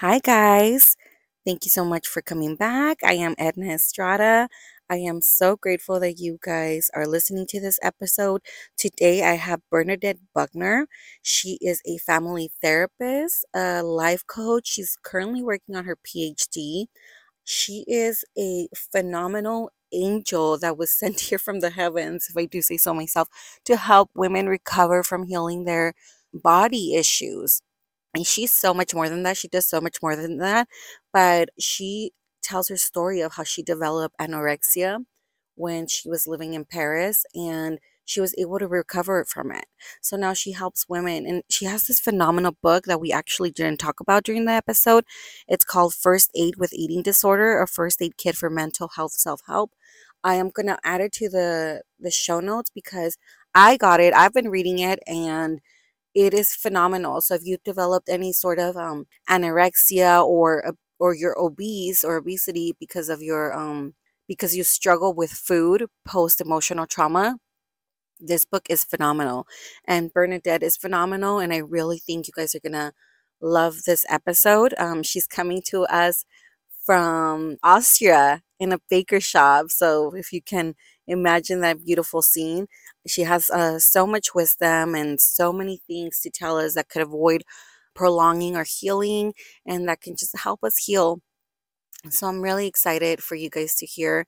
Hi, guys. Thank you so much for coming back. I am Edna Estrada. I am so grateful that you guys are listening to this episode. Today, I have Bernadette Bruckner. She is a family therapist, a life coach. She's currently working on her PhD. She is a phenomenal angel that was sent here from the heavens, if I do say so myself, to help women recover from healing their body issues. And she's so much more than that. She does so much more than that. But she tells her story of how she developed anorexia when she was living in Paris and she was able to recover from it. So now she helps women and she has this phenomenal book that we actually didn't talk about during the episode. It's called First Aid with Eating Disorder, a first aid kit for mental health self-help. I am going to add it to the the show notes because I got it. I've been reading it and it is phenomenal. So if you've developed any sort of um, anorexia or or you're obese or obesity because of your um because you struggle with food post emotional trauma, this book is phenomenal. And Bernadette is phenomenal and I really think you guys are to love this episode. Um she's coming to us from Austria in a baker shop. So if you can imagine that beautiful scene, she has uh, so much wisdom and so many things to tell us that could avoid prolonging our healing and that can just help us heal. So I'm really excited for you guys to hear.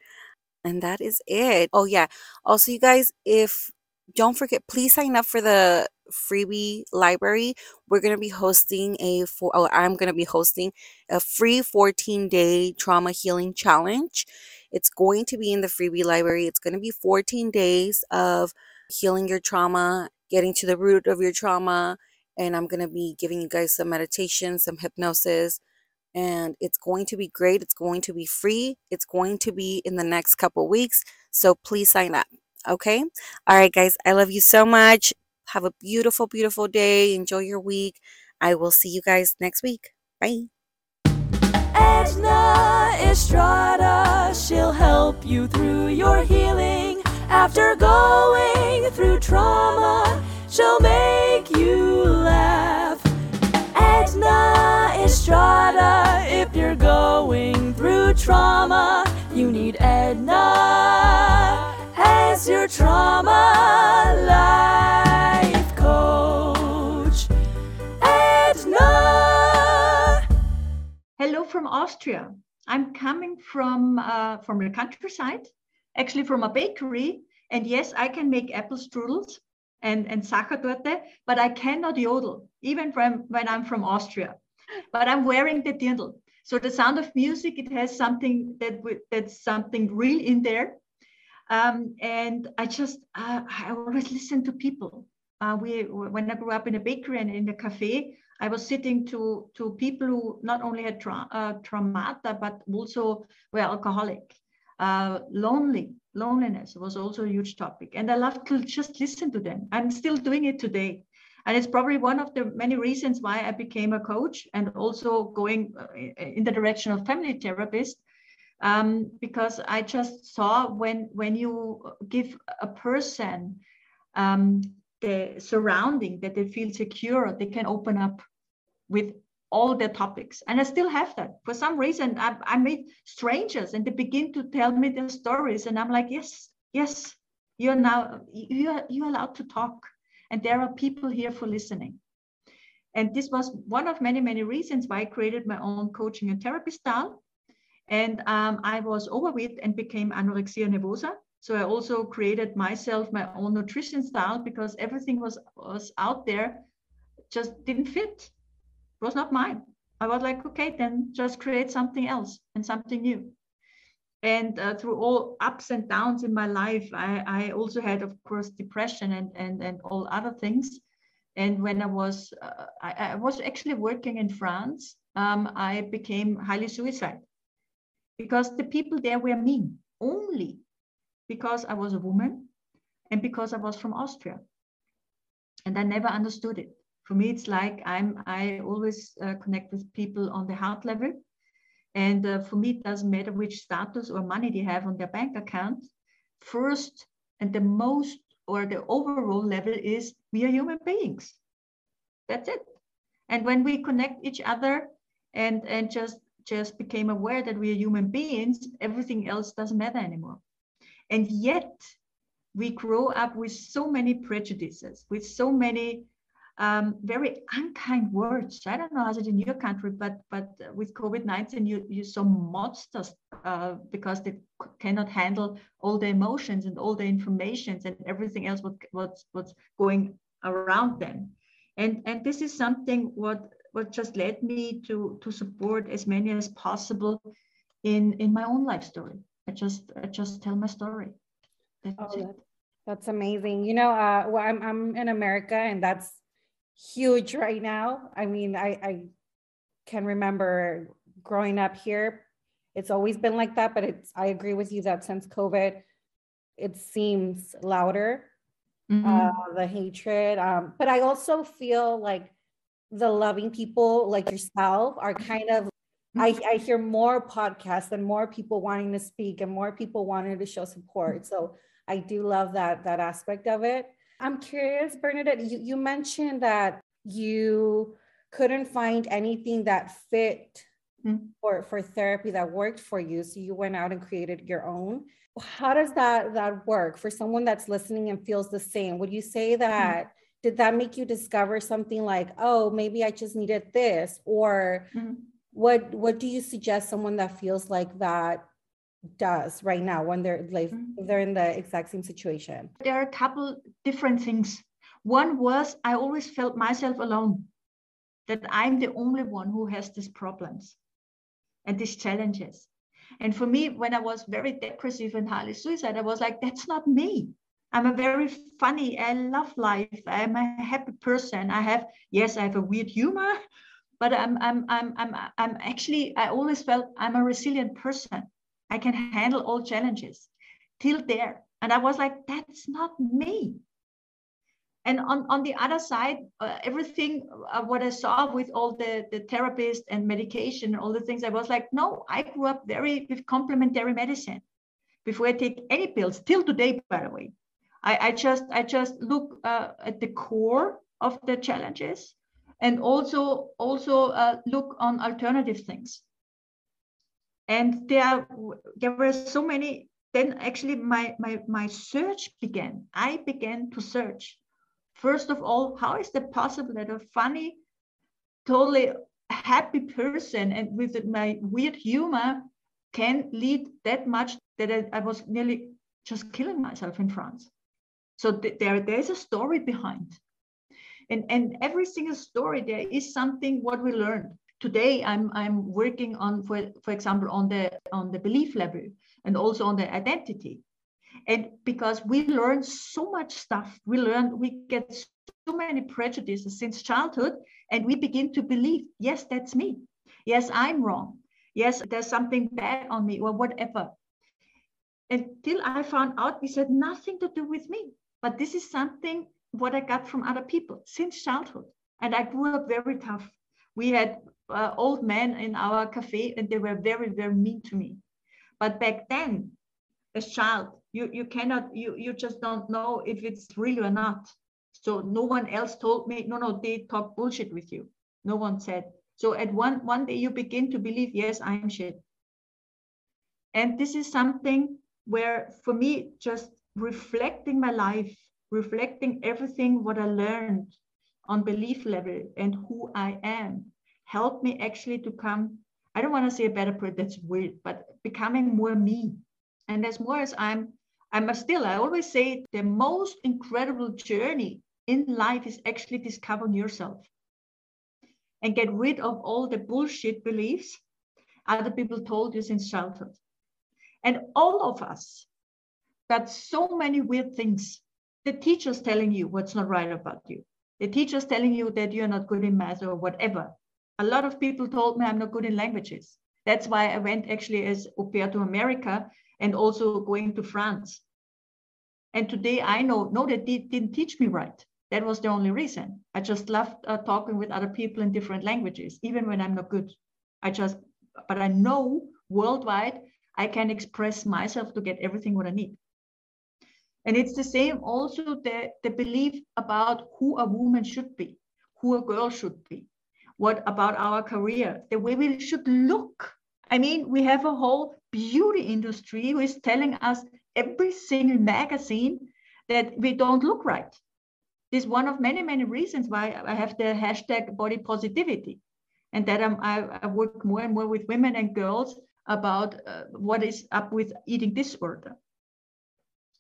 And that is it. Oh, yeah. Also, you guys, if don't forget, please sign up for the freebie library. We're going to be hosting a, for, oh, I'm going to be hosting a free 14 day trauma healing challenge. It's going to be in the freebie library. It's going to be 14 days of healing your trauma, getting to the root of your trauma. And I'm going to be giving you guys some meditation, some hypnosis. And it's going to be great. It's going to be free. It's going to be in the next couple weeks. So please sign up. Okay. All right, guys. I love you so much. Have a beautiful, beautiful day. Enjoy your week. I will see you guys next week. Bye. Edna Estrada, she'll help you through your healing. After going through trauma, she'll make you laugh. Edna Estrada, if you're going through trauma, you need Edna as your trauma life coach. Edna. Hello from Austria. I'm coming from uh, from the countryside, actually from a bakery. And yes, I can make apple strudels and and Sachertorte, but I cannot yodel, even from when I'm from Austria. But I'm wearing the dirndl. So the sound of music, it has something that that's something real in there. Um, and I just uh, I always listen to people. Uh, we when I grew up in a bakery and in a cafe, I was sitting to to people who not only had tra- uh, traumata but also were alcoholic, uh, lonely. Loneliness was also a huge topic, and I love to just listen to them. I'm still doing it today, and it's probably one of the many reasons why I became a coach and also going uh, in the direction of family therapist um, because I just saw when when you give a person um, the surrounding that they feel secure, they can open up with all their topics. And I still have that. For some reason, I, I meet strangers and they begin to tell me their stories, and I'm like, yes, yes, you're now you're you're allowed to talk, and there are people here for listening. And this was one of many, many reasons why I created my own coaching and therapy style and um, I was overweight and became anorexia nervosa. So I also created myself my own nutrition style because everything was, was out there, just didn't fit. It was not mine. I was like, okay, then just create something else and something new. And uh, through all ups and downs in my life, I, I also had, of course, depression and, and, and all other things. And when I was, uh, I, I, was actually working in France, um, I became highly suicide because the people there were mean only because I was a woman and because I was from Austria. And I never understood it. For me, it's like I'm I always uh, connect with people on the heart level. And uh, for me, it doesn't matter which status or money they have on their bank account. First and the most or the overall level is we are human beings. That's it. And when we connect each other and and just just became aware that we are human beings everything else doesn't matter anymore and yet we grow up with so many prejudices with so many um, very unkind words. I don't know how it in your country, but but with COVID nineteen, you you saw monsters uh, because they cannot handle all the emotions and all the informations and everything else what what's what's going around them, and and this is something what what just led me to to support as many as possible in in my own life story. I just I just tell my story. That's oh, that, that's amazing. You know, uh, well, I'm I'm in America, and that's huge right now. I mean, I, I can remember growing up here, it's always been like that, but it's, I agree with you that since COVID, it seems louder, mm-hmm. uh, the hatred. Um, but I also feel like the loving people like yourself are kind of I, mm-hmm. I hear more podcasts and more people wanting to speak and more people wanting to show support. So I do love that that aspect of it. I'm curious, Bernadette, you, you mentioned that you couldn't find anything that fit mm-hmm. for, for therapy that worked for you. So you went out and created your own. How does that that work for someone that's listening and feels the same? Would you say that mm-hmm. Did that make you discover something like, oh, maybe I just needed this? Or mm-hmm. what what do you suggest someone that feels like that does right now when they're like mm-hmm. they're in the exact same situation there are a couple different things one was i always felt myself alone that i'm the only one who has these problems and these challenges and for me when i was very depressive and highly suicidal i was like that's not me i'm a very funny i love life i'm a happy person i have yes i have a weird humor but i'm i'm i'm i'm, I'm actually i always felt i'm a resilient person I can handle all challenges till there. And I was like, that's not me. And on, on the other side, uh, everything uh, what I saw with all the, the therapists and medication all the things, I was like, no, I grew up very with complementary medicine before I take any pills till today, by the way. I, I just I just look uh, at the core of the challenges and also also uh, look on alternative things. And there there were so many then actually my, my my search began. I began to search. First of all how is it possible that a funny totally happy person and with my weird humor can lead that much that i, I was nearly just killing myself in france so th- there there's a story behind and and every single story there is something what we learned today I'm, I'm working on, for, for example, on the, on the belief level and also on the identity. And because we learn so much stuff, we learn, we get so many prejudices since childhood, and we begin to believe, yes, that's me. Yes, I'm wrong. Yes, there's something bad on me or whatever. Until I found out this had nothing to do with me, but this is something what I got from other people since childhood. And I grew up very tough. We had uh, old men in our cafe and they were very, very mean to me. But back then, as child, you, you cannot, you, you just don't know if it's real or not. So no one else told me, no, no, they talk bullshit with you. No one said. So at one, one day you begin to believe, yes, I'm shit. And this is something where for me, just reflecting my life, reflecting everything what I learned on belief level and who I am helped me actually to come i don't want to say a better person that's weird but becoming more me. And as more as i'm i'm still i always say the most incredible journey in life is actually discovering yourself and get rid of all the bullshit beliefs other people told you since childhood. And all of us got so many weird things the teachers telling you what's not right about you the teachers telling you that you're not good in math or whatever a lot of people told me I'm not good in languages. That's why I went actually as au pair to America and also going to France. And today I know, no, that they did, didn't teach me right. That was the only reason. I just loved uh, talking with other people in different languages, even when I'm not good. I just, but I know worldwide I can express myself to get everything what I need. And it's the same also the, the belief about who a woman should be, who a girl should be what about our career, the way we should look. I mean, we have a whole beauty industry who is telling us every single magazine that we don't look right. This is one of many, many reasons why I have the hashtag body positivity and that I, I work more and more with women and girls about uh, what is up with eating disorder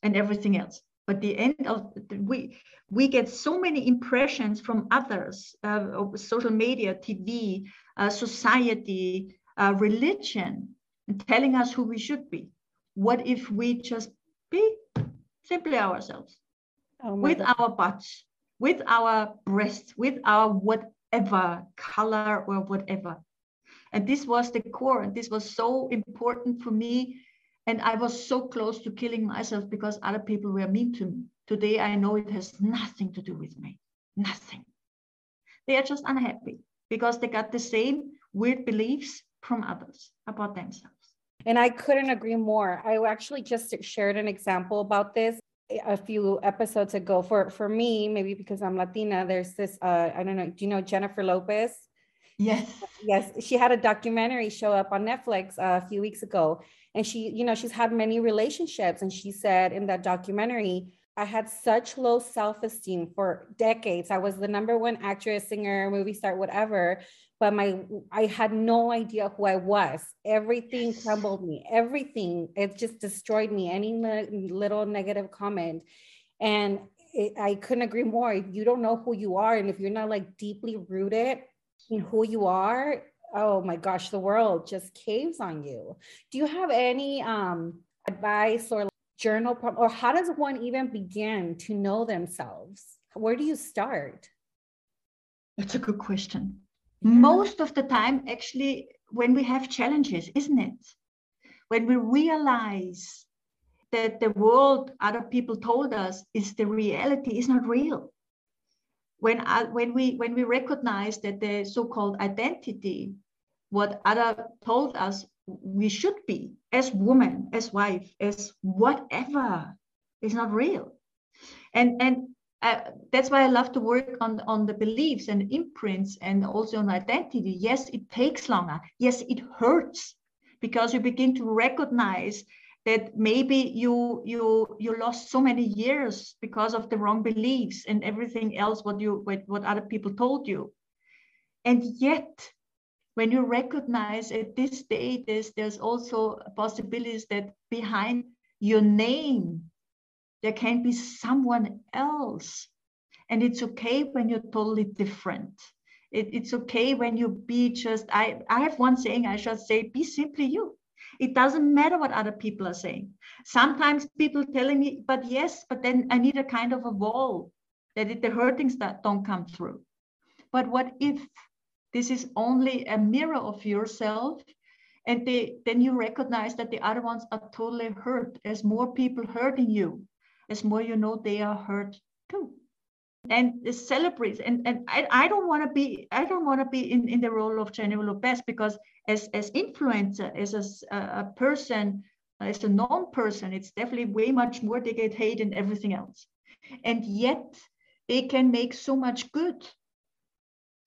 and everything else. But the end of we we get so many impressions from others uh, social media tv uh, society uh, religion telling us who we should be. What if we just be simply ourselves? Oh with God. our butts with our breasts with our whatever color or whatever. And this was the core and this was so important for me and I was so close to killing myself because other people were mean to me. Today, I know it has nothing to do with me. Nothing. They are just unhappy because they got the same weird beliefs from others about themselves. And I couldn't agree more. I actually just shared an example about this a few episodes ago. For for me, maybe because I'm Latina, there's this uh, I don't know, do you know Jennifer Lopez? Yes. Yes, she had a documentary show up on Netflix uh, a few weeks ago and she you know she's had many relationships and she said in that documentary I had such low self-esteem for decades. I was the number one actress, singer, movie star, whatever, but my I had no idea who I was. Everything crumbled me. Everything it just destroyed me. Any little negative comment, and it, I couldn't agree more. If you don't know who you are, and if you're not like deeply rooted in who you are, oh my gosh, the world just caves on you. Do you have any um, advice or journal, or how does one even begin to know themselves? Where do you start? That's a good question. Yeah. Most of the time, actually, when we have challenges, isn't it? When we realize that the world other people told us is the reality is not real when I, when we when we recognize that the so-called identity what other told us we should be as woman, as wife, as whatever is not real. And and uh, that's why I love to work on, on the beliefs and imprints and also on identity. Yes, it takes longer. Yes, it hurts because you begin to recognize that maybe you you you lost so many years because of the wrong beliefs and everything else what you what, what other people told you. And yet when you recognize at this stage, there's, there's also possibilities that behind your name, there can be someone else. And it's okay when you're totally different. It, it's okay when you be just, I, I have one saying, I should say, be simply you. It doesn't matter what other people are saying. Sometimes people telling me, but yes, but then I need a kind of a wall that it, the hurtings that don't come through. But what if this is only a mirror of yourself. And they, then you recognize that the other ones are totally hurt. As more people hurting you, as more you know they are hurt too. And celebrates. And, and I, I don't want to be, I don't want to be in, in the role of Jennifer Lopez because as, as influencer, as a, a person, as a non-person, it's definitely way much more they get hate and everything else. And yet they can make so much good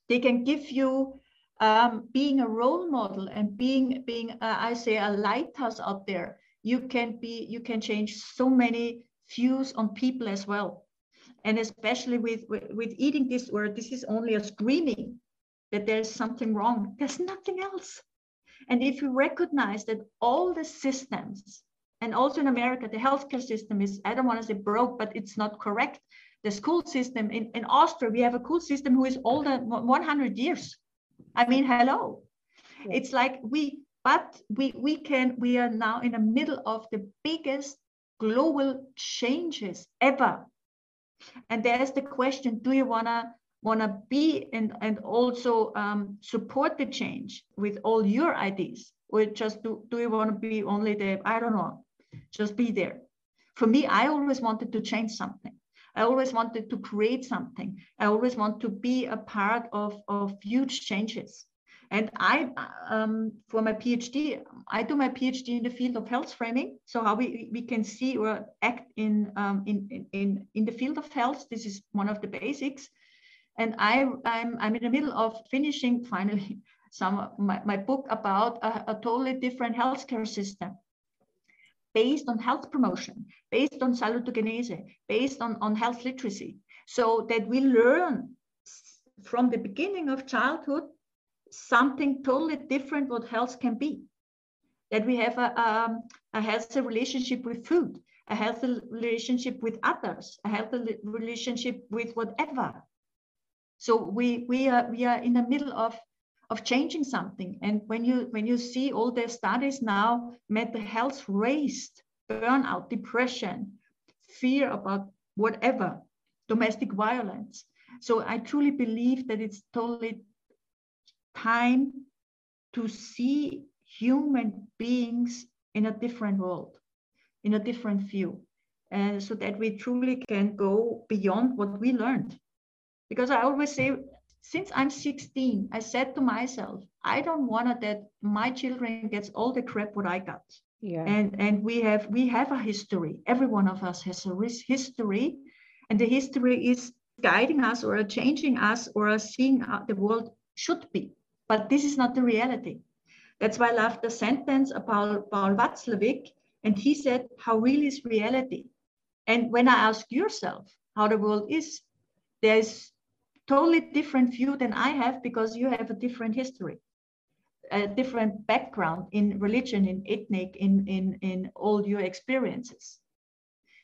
they can give you um, being a role model and being being uh, I say a lighthouse out there. You can be you can change so many views on people as well, and especially with with, with eating disorder. This is only a screening that there's something wrong. There's nothing else. And if you recognize that all the systems, and also in America, the healthcare system is, I don't want to say broke, but it's not correct the school system in, in Austria, we have a school system who is older 100 years. I mean, hello. Yeah. It's like we, but we we can we are now in the middle of the biggest global changes ever. And there's the question: Do you wanna wanna be and and also um, support the change with all your ideas, or just do do you want to be only the I don't know, just be there? For me, I always wanted to change something. I always wanted to create something. I always want to be a part of, of huge changes. And I, um, for my PhD, I do my PhD in the field of health framing. So how we, we can see or act in, um, in, in, in the field of health. This is one of the basics. And I, I'm, I'm in the middle of finishing finally some my, my book about a, a totally different healthcare system based on health promotion, based on salutogenese, based on, on health literacy, so that we learn from the beginning of childhood something totally different what health can be. That we have a, um, a healthy relationship with food, a healthy relationship with others, a healthy relationship with whatever. So we we are we are in the middle of of changing something. And when you when you see all the studies now, mental health raised, burnout, depression, fear about whatever, domestic violence. So I truly believe that it's totally time to see human beings in a different world, in a different view, and so that we truly can go beyond what we learned. Because I always say since I'm 16, I said to myself, I don't want that my children gets all the crap what I got. Yeah. And and we have we have a history. Every one of us has a history, and the history is guiding us or changing us or seeing how the world should be. But this is not the reality. That's why I love the sentence about Paul, Watzlawick, and he said, "How real is reality?" And when I ask yourself how the world is, there's totally different view than I have because you have a different history, a different background in religion, in ethnic, in, in, in all your experiences.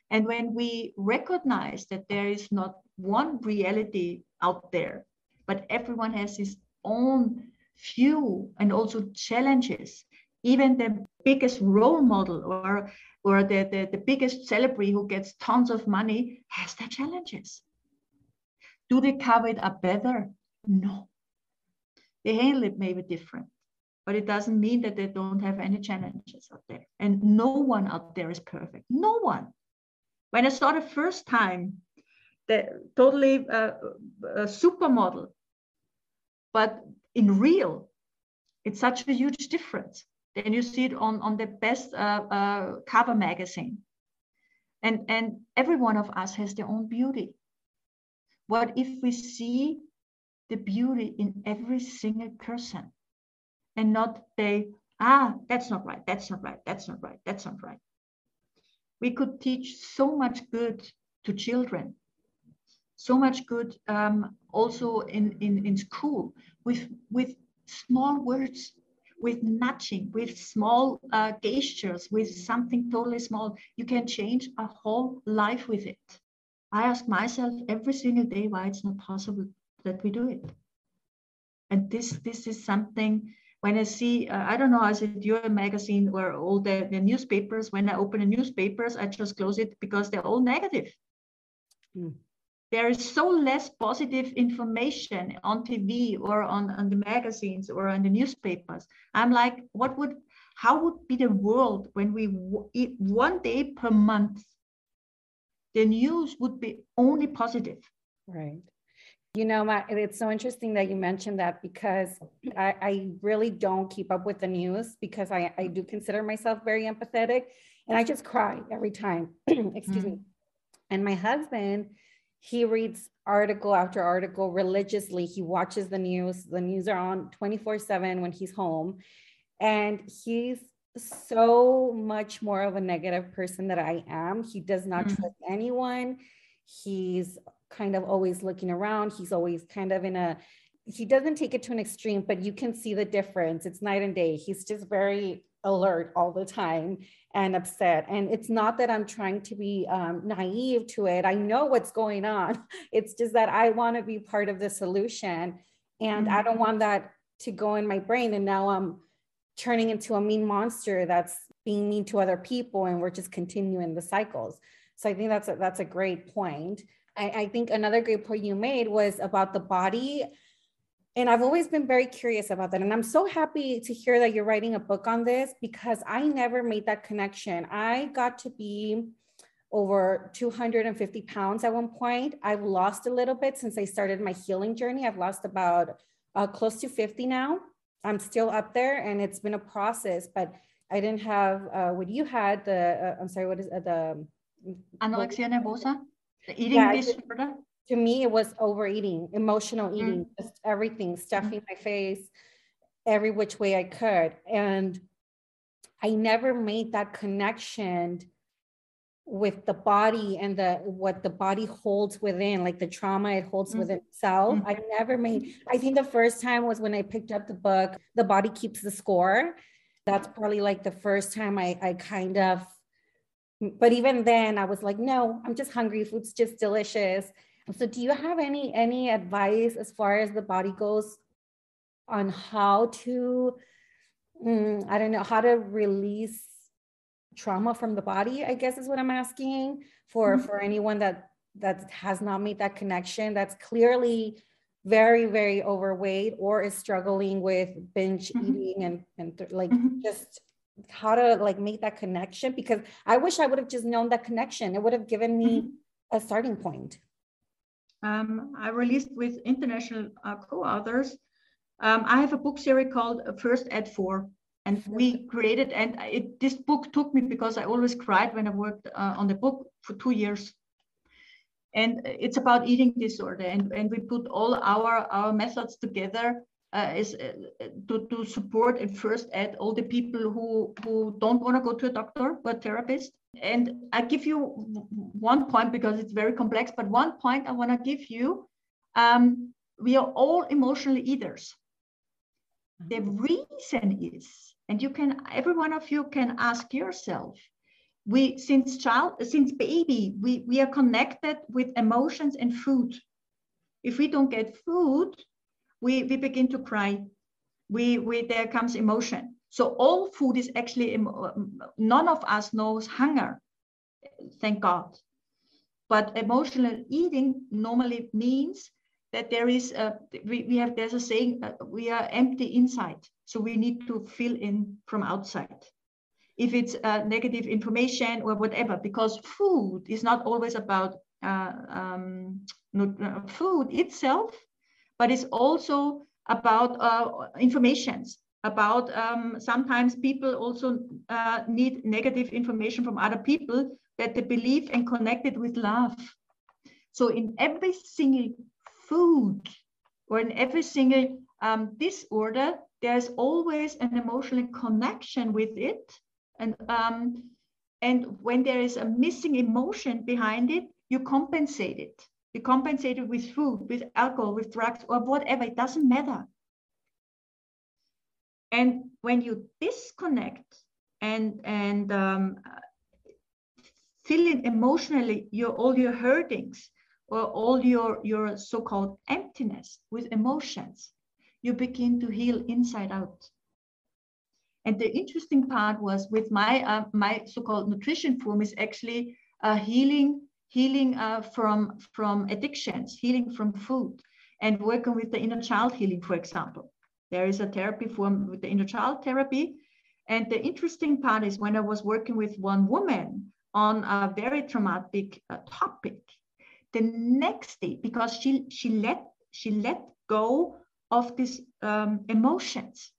And when we recognize that there is not one reality out there, but everyone has his own view and also challenges, even the biggest role model or, or the, the, the biggest celebrity who gets tons of money has their challenges do they cover it up better? No. They handle it maybe different, but it doesn't mean that they don't have any challenges out there. And no one out there is perfect. No one. When I saw the first time, the totally uh, a supermodel, but in real, it's such a huge difference. Then you see it on, on the best uh, uh, cover magazine. And, and every one of us has their own beauty. What if we see the beauty in every single person and not say, ah, that's not right, that's not right, that's not right, that's not right. We could teach so much good to children, so much good um, also in, in, in school with, with small words, with nudging, with small uh, gestures, with something totally small. You can change a whole life with it. I ask myself every single day why it's not possible that we do it. And this this is something when I see, uh, I don't know, is it your magazine or all the, the newspapers, when I open the newspapers, I just close it because they're all negative. Mm. There is so less positive information on TV or on, on the magazines or on the newspapers. I'm like, what would, how would be the world when we one day per month the news would be only positive. Right. You know, my, it's so interesting that you mentioned that because I, I really don't keep up with the news because I, I do consider myself very empathetic and I just cry every time. Excuse mm. me. And my husband, he reads article after article religiously. He watches the news. The news are on 24 7 when he's home. And he's so much more of a negative person that I am. He does not mm-hmm. trust anyone. He's kind of always looking around. He's always kind of in a, he doesn't take it to an extreme, but you can see the difference. It's night and day. He's just very alert all the time and upset. And it's not that I'm trying to be um, naive to it. I know what's going on. It's just that I want to be part of the solution. And mm-hmm. I don't want that to go in my brain. And now I'm, turning into a mean monster that's being mean to other people and we're just continuing the cycles so i think that's a, that's a great point I, I think another great point you made was about the body and I've always been very curious about that. And I'm so happy to hear that you're writing a book on this because I never made that connection. I got to be over 250 pounds at one point. I've lost a little bit since I started my healing journey. I've lost about uh, close to 50 now. I'm still up there and it's been a process, but I didn't have uh, what you had the, uh, I'm sorry, what is uh, the anorexia nervosa, the eating yeah, disorder? to me it was overeating emotional Mm. eating just everything stuffing my face every which way i could and i never made that connection with the body and the what the body holds within like the trauma it holds Mhm. within itself Mhm. i never made i think the first time was when i picked up the book the body keeps the score that's probably like the first time i i kind of but even then i was like no i'm just hungry food's just delicious so do you have any any advice as far as the body goes on how to mm, i don't know how to release trauma from the body i guess is what i'm asking for Mhm. for anyone that that has not made that connection that's clearly very very overweight or is struggling with binge Mhm. eating and and th- like Mhm. just how to like make that connection because i wish i would have just known that connection it would have given me Mhm. a starting point um, I released with international uh, co-authors. Um, I have a book series called uh, First Aid Four, and we created. And it, this book took me because I always cried when I worked uh, on the book for two years. And it's about eating disorder, and, and we put all our our methods together uh, is uh, to, to support and first aid all the people who who don't want to go to a doctor or a therapist. And I give you one point because it's very complex, but one point I want to give you. Um, we are all emotional eaters. The reason is, and you can, every one of you can ask yourself, we since child, since baby, we, we are connected with emotions and food. If we don't get food, we, we begin to cry. We, we there comes emotion. So all food is actually none of us knows hunger, thank God. But emotional eating normally means that there is a we, we have there's a saying uh, we are empty inside, so we need to fill in from outside. If it's uh, negative information or whatever, because food is not always about uh, um, uh, food itself, but it's also about uh, informations about um, sometimes people also uh, need negative information from other people that they believe and connected with love so in every single food or in every single um, disorder there's always an emotional connection with it and um, and when there is a missing emotion behind it you compensate it you compensate it with food, with alcohol, with drugs, or whatever. It doesn't matter. And when you disconnect and and um, feeling emotionally your all your hurtings or all your your so-called emptiness with emotions, you begin to heal inside out. And the interesting part was with my uh, my so-called nutrition form is actually uh, healing healing uh, from from addictions, healing from food, and working with the inner child healing, for example. There is a therapy form with the inner child therapy. And the interesting part is when I was working with one woman on a very traumatic uh, topic, the next day, because she she let she let go of these um, emotions.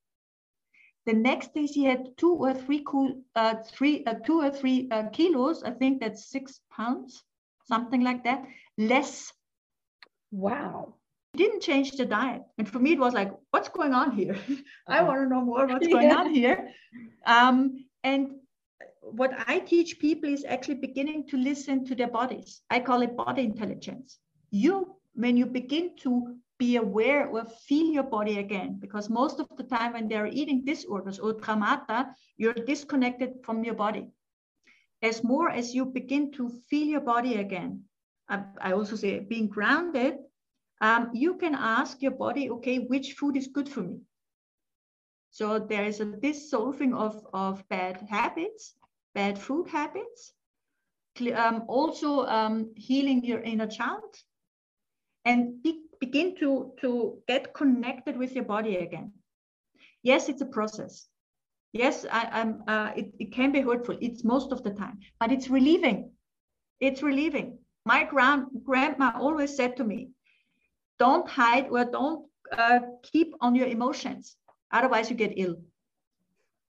The next day she had two or three cool, uh, three uh, two or three uh, kilos. I think that's six pounds, something like that, less Wow. didn't change the diet. And for me, it was like, what's going on here? I Uh-huh. want to know more what's going Yeah. on here. Um, and what I teach people is actually beginning to listen to their bodies. I call it body intelligence. You, when you begin to be aware or feel your body again, because most of the time when they're eating disorders or traumata, you're disconnected from your body. As more as you begin to feel your body again, I, also say being grounded, um, you can ask your body, okay, which food is good for me? So there is a dissolving of, of bad habits, bad food habits, um, also um, healing your inner child, and be, begin to, to get connected with your body again. Yes, it's a process. Yes, I, I'm, uh, it, it can be hurtful. It's most of the time, but it's relieving. It's relieving. My grand, grandma always said to me, don't hide or don't uh, keep on your emotions. Otherwise, you get ill.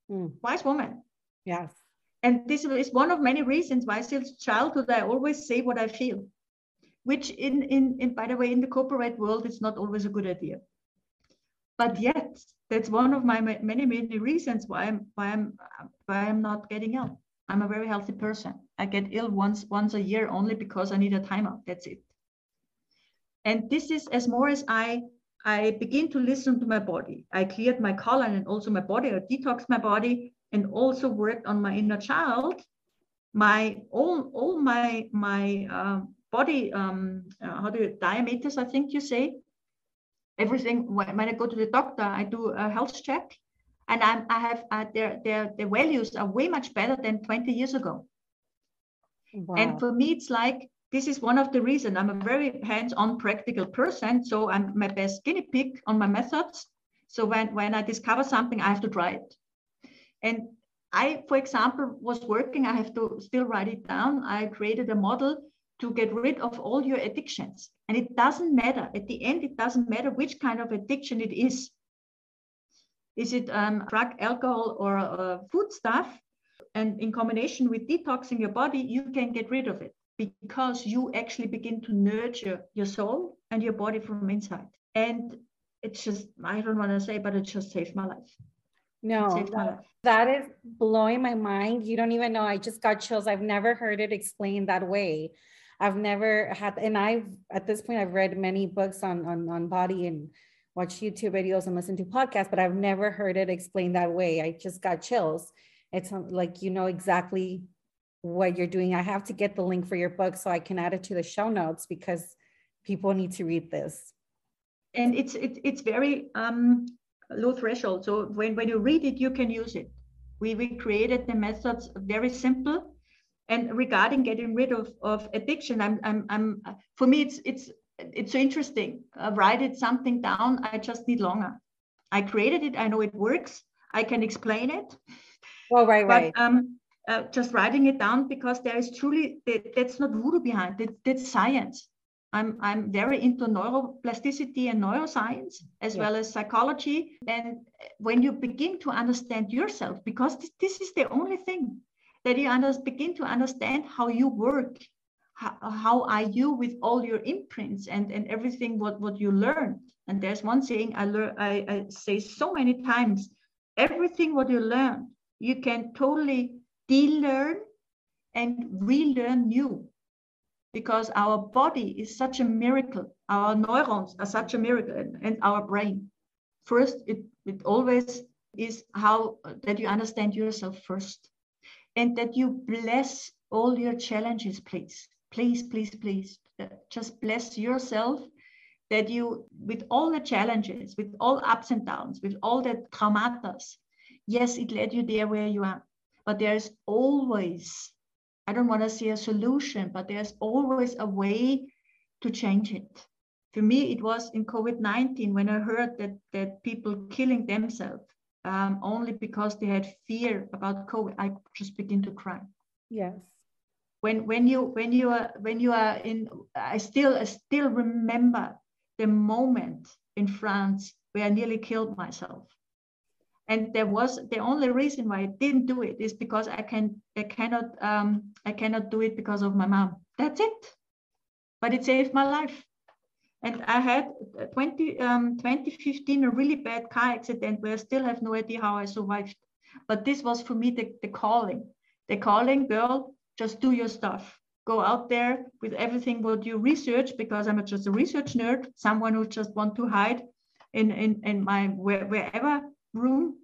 Mm. Wise woman. Yes. And this is one of many reasons why since childhood I always say what I feel. which in, in, in by the way, in the corporate world, it's not always a good idea. But yet, that's one of my many, many reasons why I'm why I'm why I'm not getting ill. I'm a very healthy person. I get ill once once a year only because I need a timeout. That's it. And this is as more as I I begin to listen to my body. I cleared my colon and also my body, I detoxed my body, and also worked on my inner child. My all all my my uh, body um, uh, how do you diameters I think you say everything when, I go to the doctor I do a health check and I'm, I have uh, their their their values are way much better than 20 years ago. Wow. And for me, it's like this is one of the reasons I'm a very hands-on practical person. So I'm my best guinea pig on my methods. So when, when I discover something, I have to try it. And I, for example, was working, I have to still write it down. I created a model to get rid of all your addictions. And it doesn't matter. At the end, it doesn't matter which kind of addiction it is. Is it um, drug, alcohol, or uh, food stuff? And in combination with detoxing your body, you can get rid of it because you actually begin to nurture your soul and your body from inside. And it's just, I don't want to say, but it just saved my life. No, that, that is blowing my mind. You don't even know. I just got chills. I've never heard it explained that way. I've never had, and I've at this point I've read many books on on, on body and watched YouTube videos and listened to podcasts, but I've never heard it explained that way. I just got chills. It's like you know exactly what you're doing. I have to get the link for your book so I can add it to the show notes because people need to read this. And it's it, it's very um, low threshold. So when, when you read it, you can use it. We, we created the methods very simple. And regarding getting rid of, of addiction, I'm, I'm, I'm for me, it's it's it's so interesting. I write it something down. I just need longer. I created it. I know it works. I can explain it. Well, right, but, right. Um, uh, just writing it down because there is truly that, that's not voodoo behind it. That's science. I'm I'm very into neuroplasticity and neuroscience as yeah. well as psychology. And when you begin to understand yourself, because this, this is the only thing that you under, begin to understand how you work, how, how are you with all your imprints and, and everything what, what you learn. And there's one thing I learn I, I say so many times, everything what you learn, you can totally de-learn and relearn new because our body is such a miracle. Our neurons are such a miracle and, and our brain. First it, it always is how uh, that you understand yourself first. And that you bless all your challenges please. Please please please uh, just bless yourself that you with all the challenges with all ups and downs with all the traumatas yes it led you there where you are. But there's always i don't want to see a solution but there's always a way to change it. For me it was in covid-19 when i heard that that people killing themselves um, only because they had fear about covid i just begin to cry. Yes. When when you when you are when you are in i still i still remember the moment in france where i nearly killed myself and there was the only reason why I didn't do it is because I can I cannot um, I cannot do it because of my mom. That's it. But it saved my life. And I had 20, um, 2015 a really bad car accident where I still have no idea how I survived. But this was for me the, the calling. The calling, girl, just do your stuff. Go out there with everything what you research because I'm just a research nerd, someone who just want to hide in, in, in my where, wherever room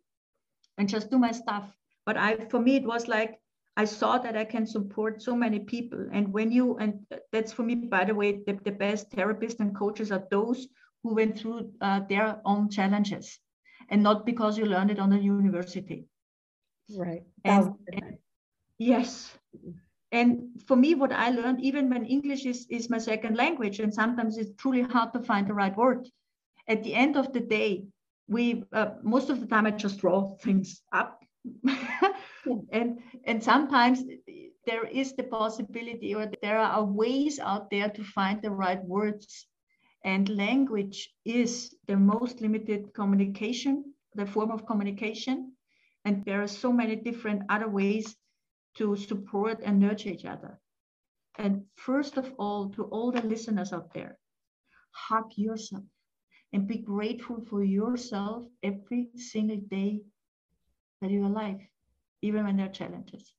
and just do my stuff. But I, for me, it was like I saw that I can support so many people. And when you, and that's for me, by the way, the, the best therapists and coaches are those who went through uh, their own challenges and not because you learned it on the university. Right. And, and, yes. And for me, what I learned, even when English is, is my second language, and sometimes it's truly hard to find the right word, at the end of the day, we uh, most of the time I just draw things up, and and sometimes there is the possibility or there are ways out there to find the right words, and language is the most limited communication, the form of communication, and there are so many different other ways to support and nurture each other. And first of all, to all the listeners out there, hug yourself and be grateful for yourself every single day that you're alive, even when there are challenges.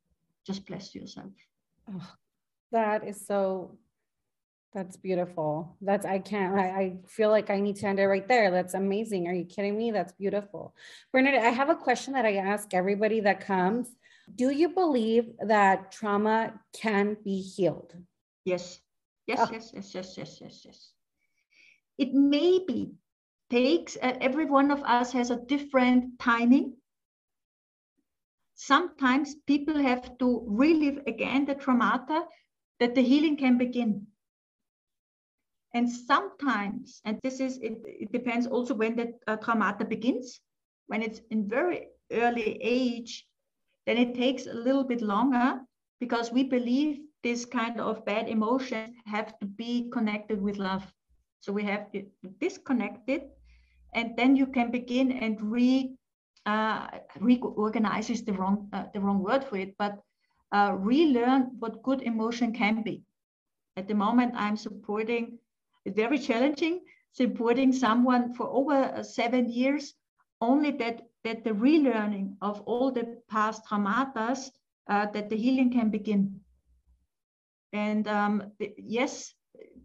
Just bless yourself. Oh, that is so that's beautiful. That's I can't. I, I, feel like I need to end it right there. That's amazing. Are you kidding me? That's beautiful. Bernadette, I have a question that I ask everybody that comes. Do you believe that trauma can be healed? Yes. Yes, oh. yes, yes, yes, yes, yes, yes. It maybe takes uh, every one of us has a different timing. Sometimes people have to relive again the traumata that the healing can begin. And sometimes, and this is, it, it depends also when the uh, traumata begins. When it's in very early age, then it takes a little bit longer because we believe this kind of bad emotions have to be connected with love. So we have to disconnect it, and then you can begin and re uh, reorganize is the wrong uh, the wrong word for it, but uh, relearn what good emotion can be. At the moment, I'm supporting it's very challenging supporting someone for over uh, seven years, only that, that the relearning of all the past traumatas, uh, that the healing can begin. And um, yes,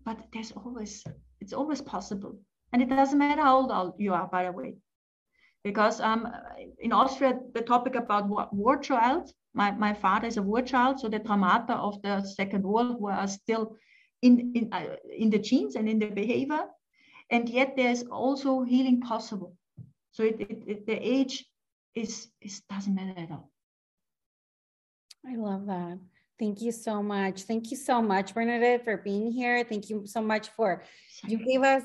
but there's always, it's always possible. And it doesn't matter how old you are, by the way. Because um, in Austria, the topic about war, child, my, my father is a war child, so the traumata of the Second World War are still in, in, uh, in the genes and in the behavior. And yet there's also healing possible. So it, it, it, the age is, is doesn't matter at all. I love that. Thank you so much. Thank you so much, Bernadette, for being here. Thank you so much for you gave us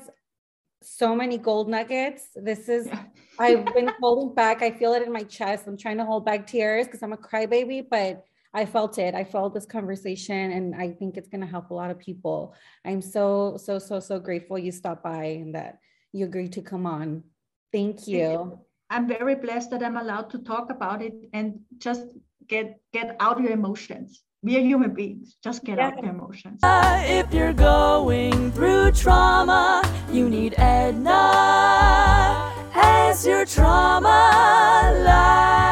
so many gold nuggets. This is I've been holding back. I feel it in my chest. I'm trying to hold back tears because I'm a crybaby, but I felt it. I felt this conversation, and I think it's going to help a lot of people. I'm so, so, so, so grateful you stopped by and that you agreed to come on. Thank you. I'm very blessed that I'm allowed to talk about it and just get get out your emotions be a human being. Just get yeah. out the emotions. Uh, if you're going through trauma, you need Edna as your trauma life.